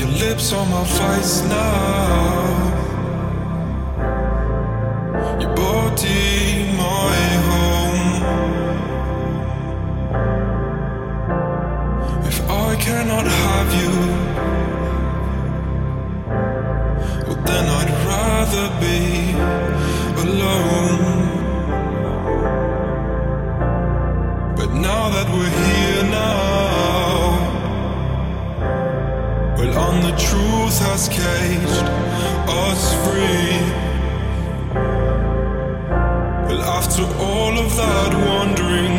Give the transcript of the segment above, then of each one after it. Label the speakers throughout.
Speaker 1: Your lips on my face now. Has caged us free. Well, after all of that wandering,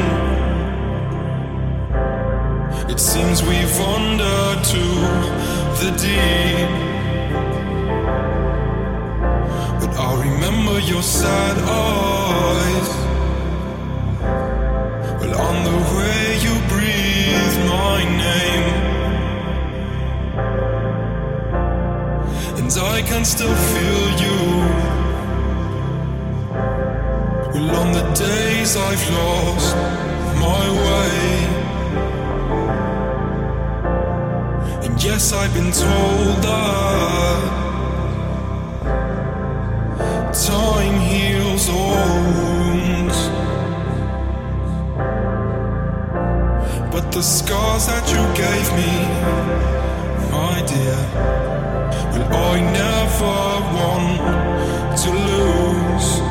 Speaker 1: it seems we've wandered to the deep. But I remember your sad eyes. Can still feel you. Well, on the days I've lost my way. And yes, I've been told that time heals all wounds. But the scars that you gave me, my dear, will I never want to lose.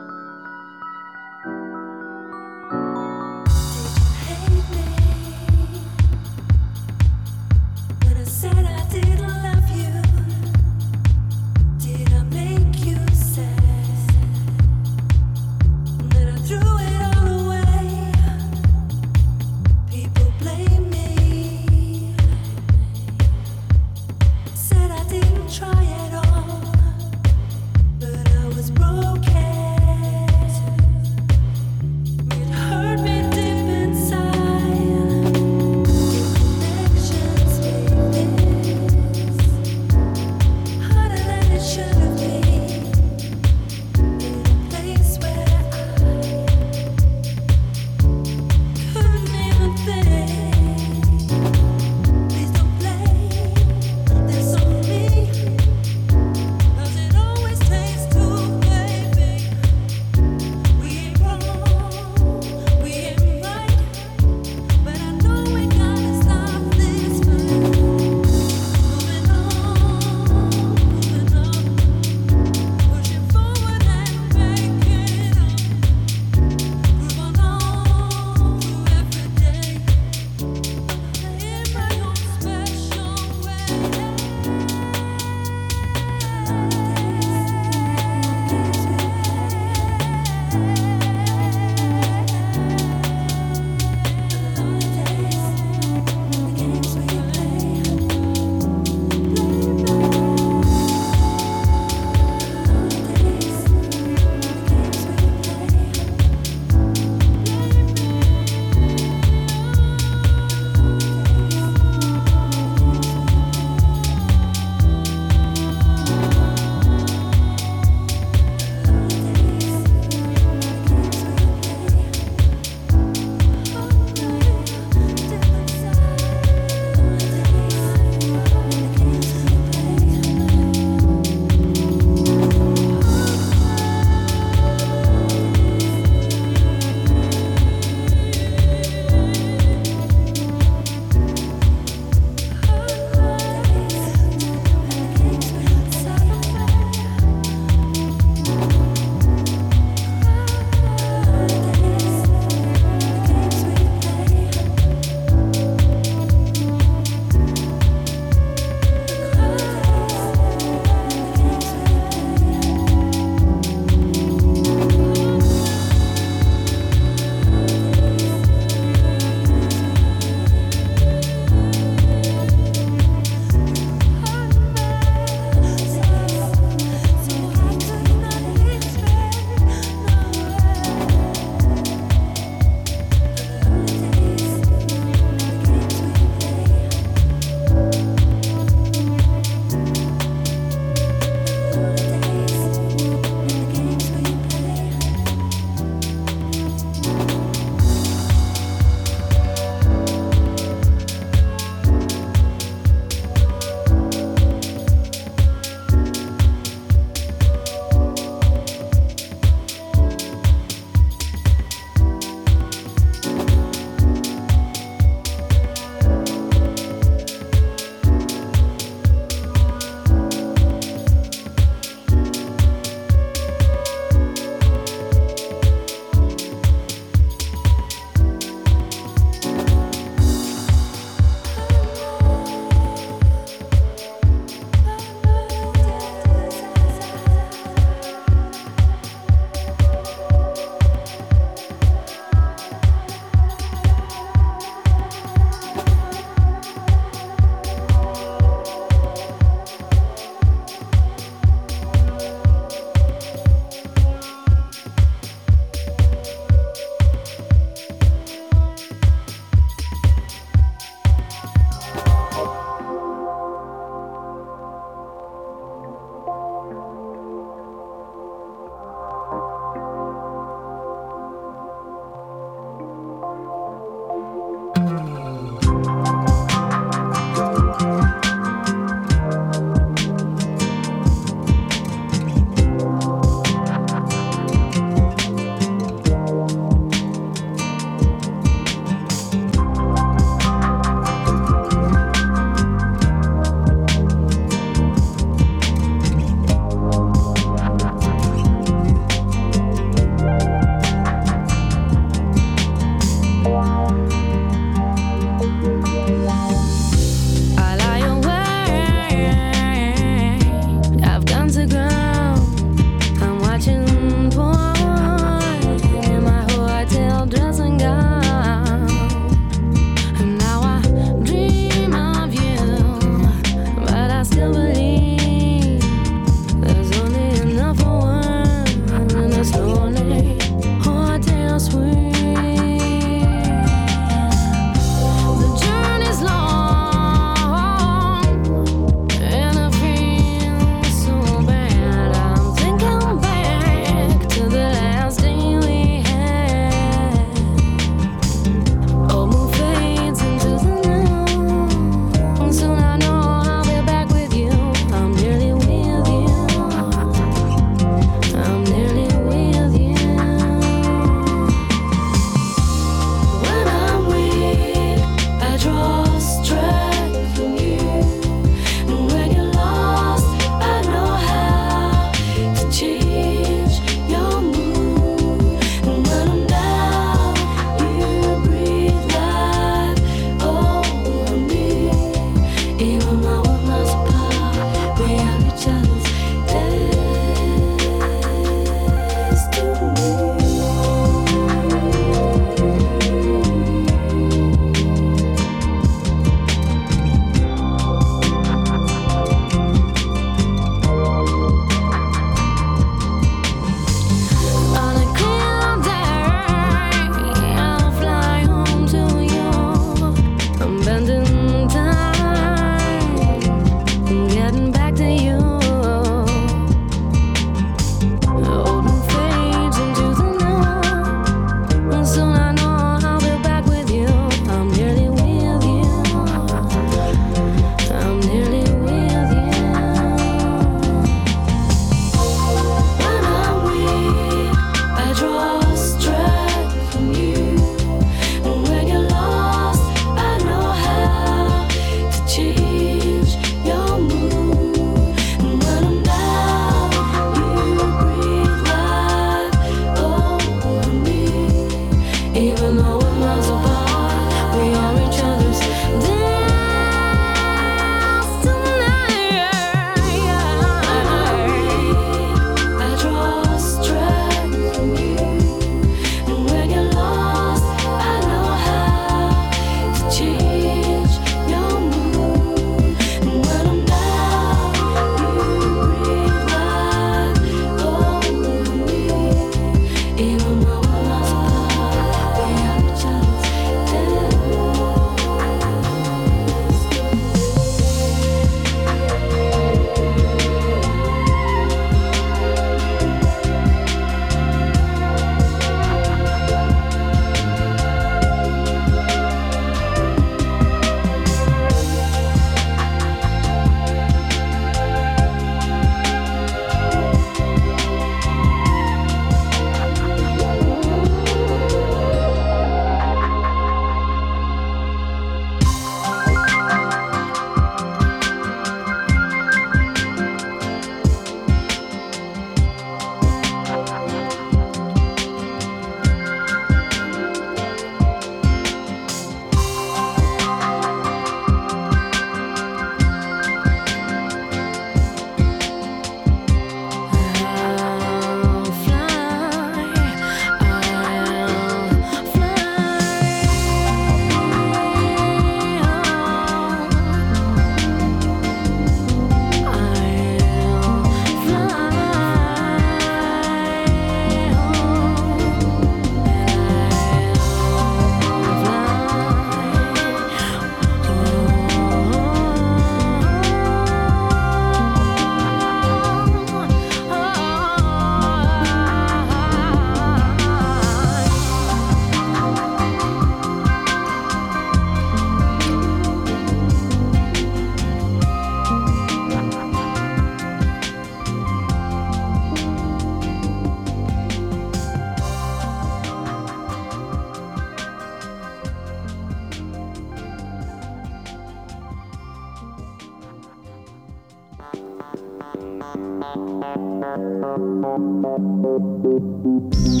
Speaker 1: Thank.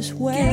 Speaker 2: Is way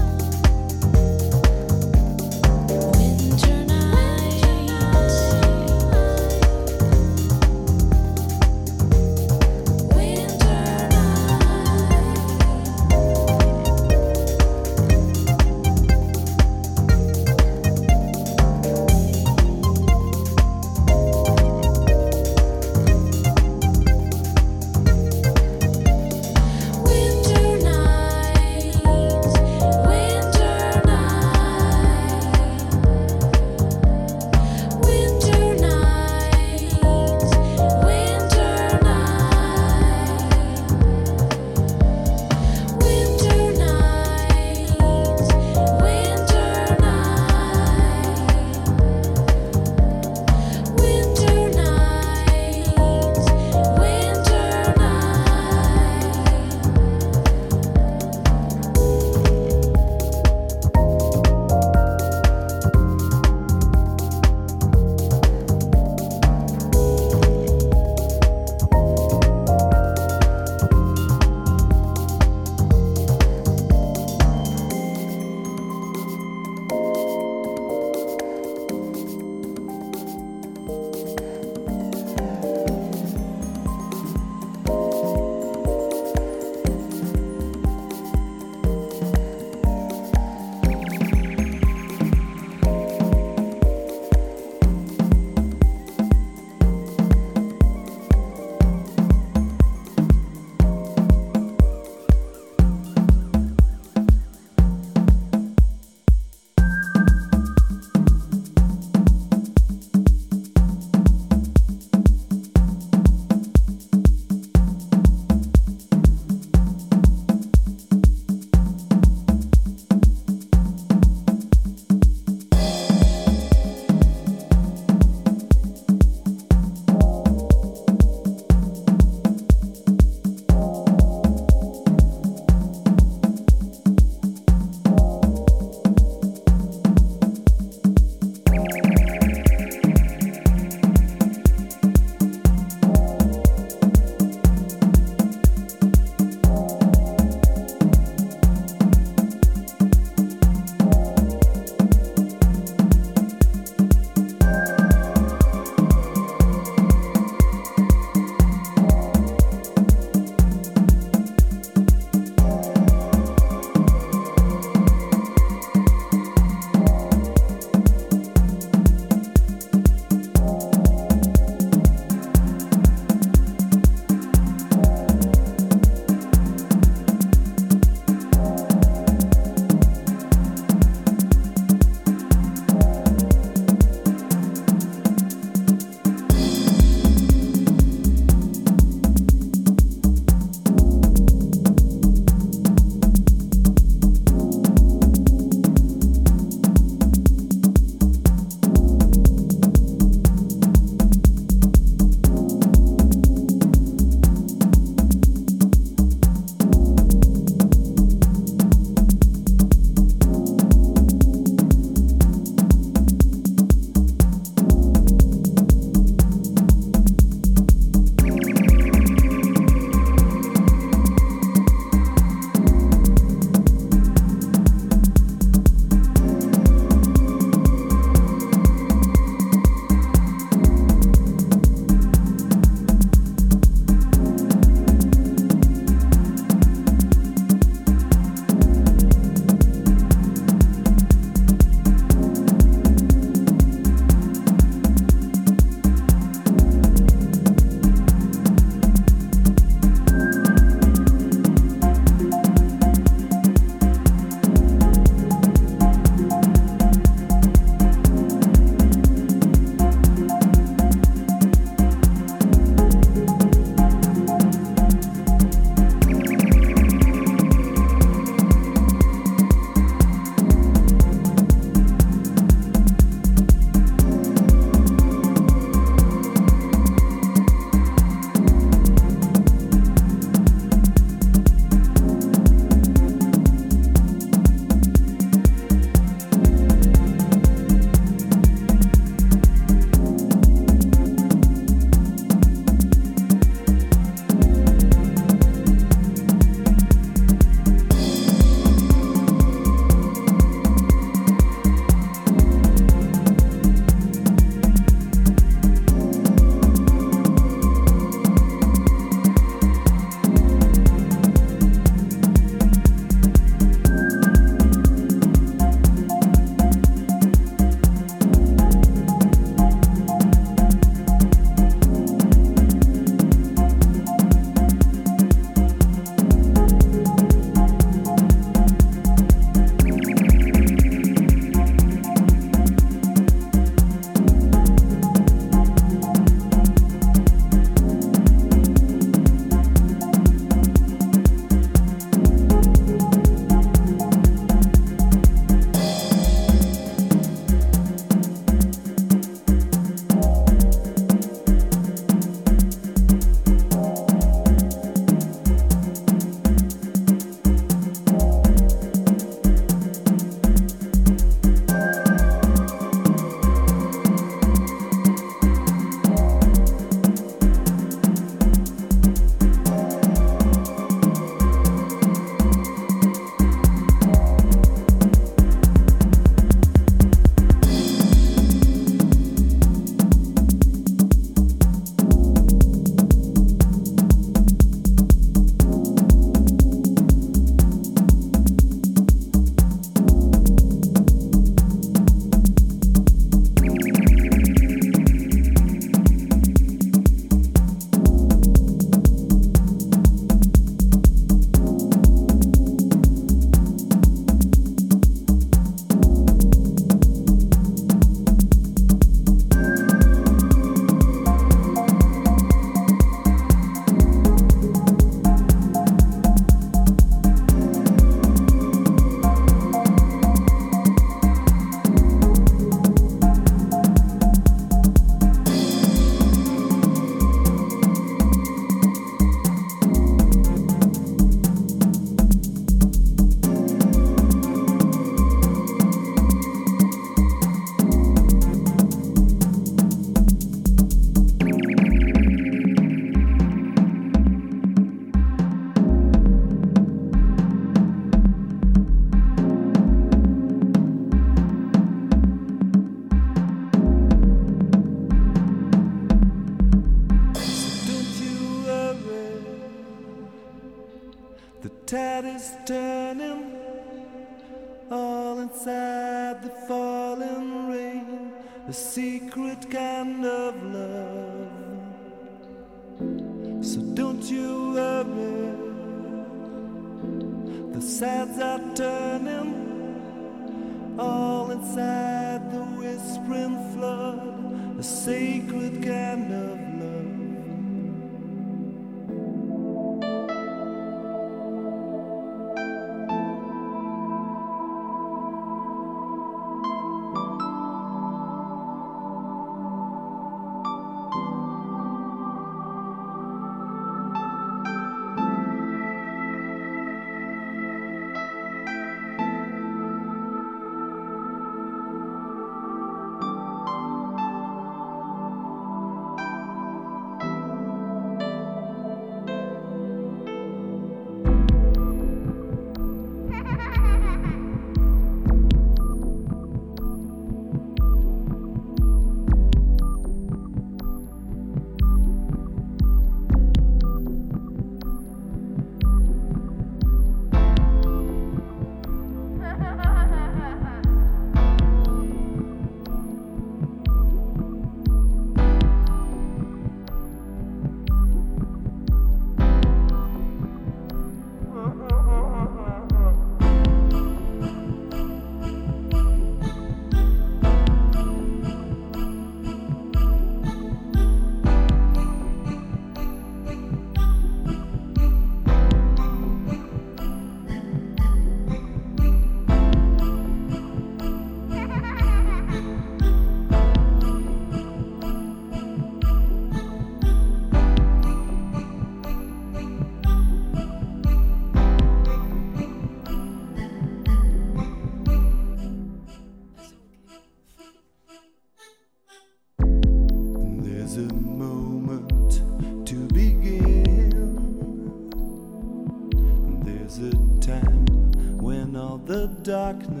Speaker 3: darkness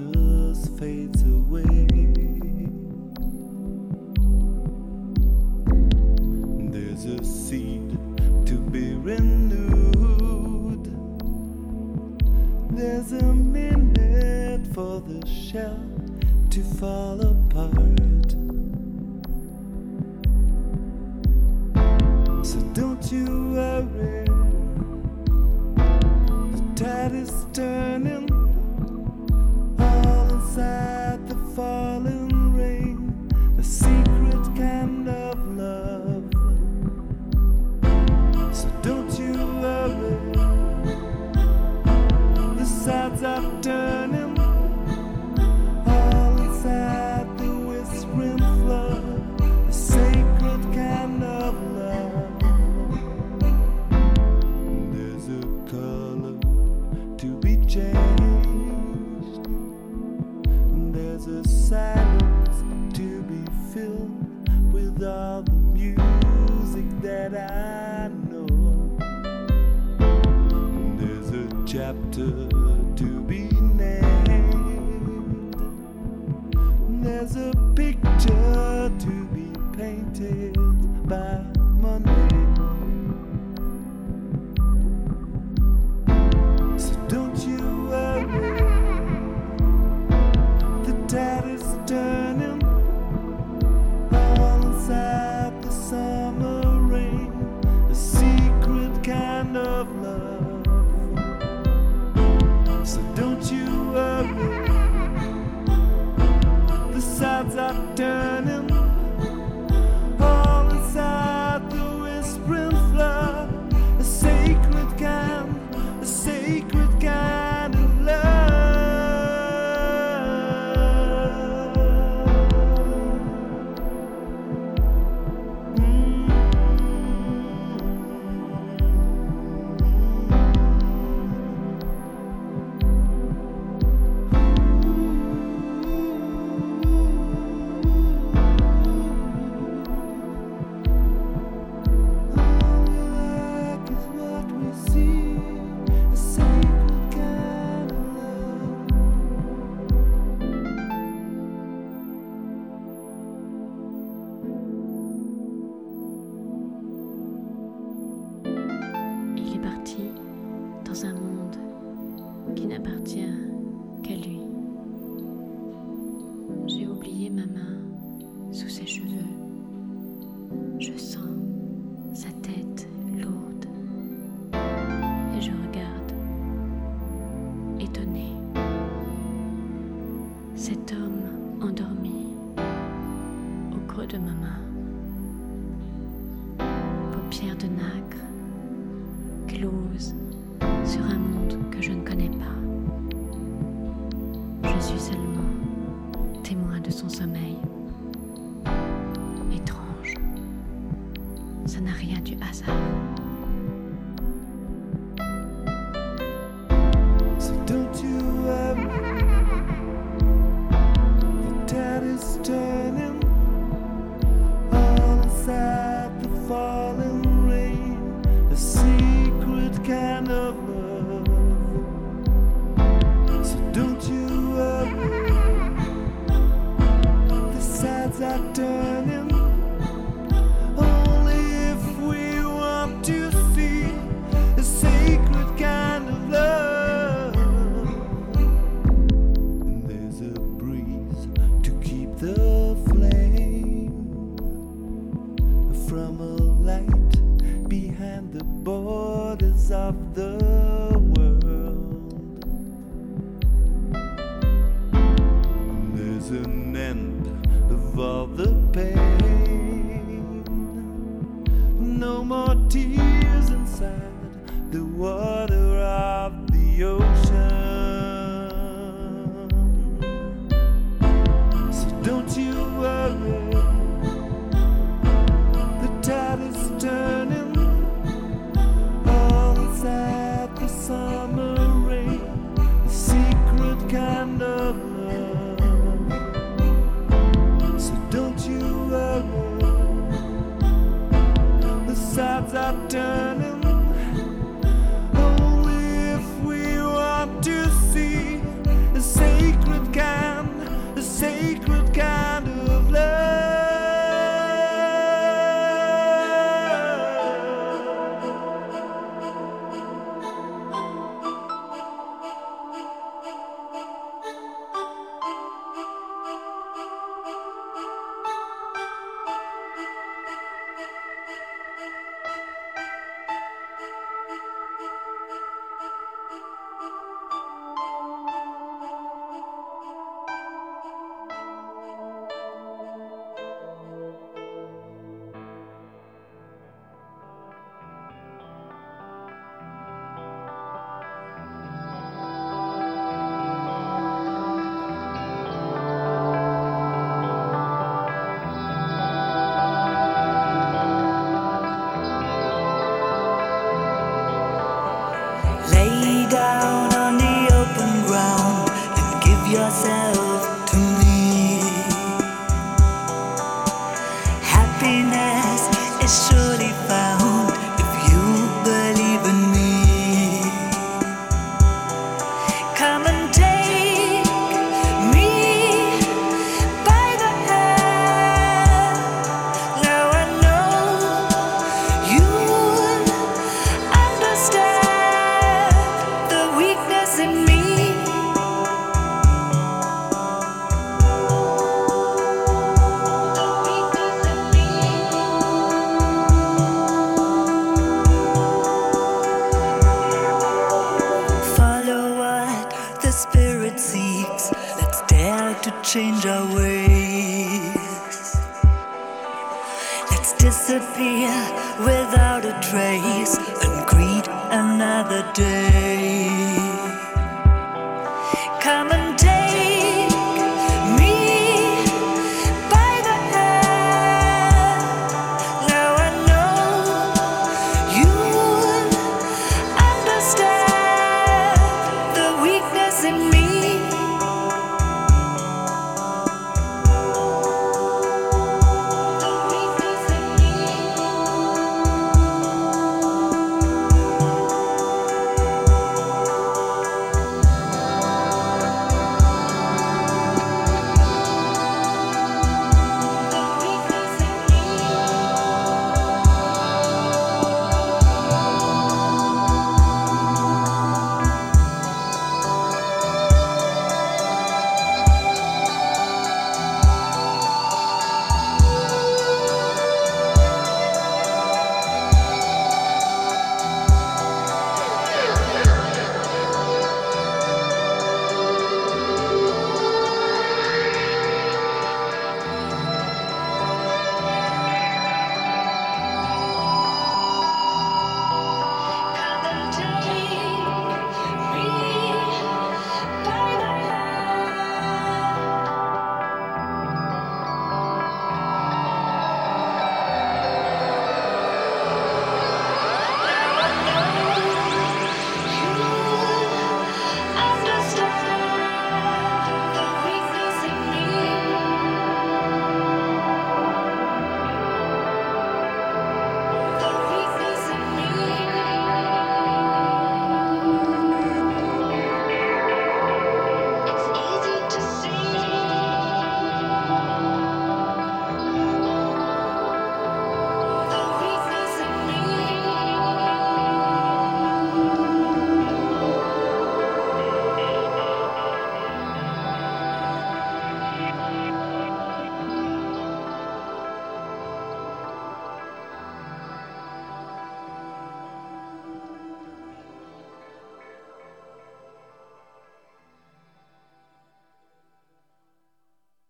Speaker 3: painted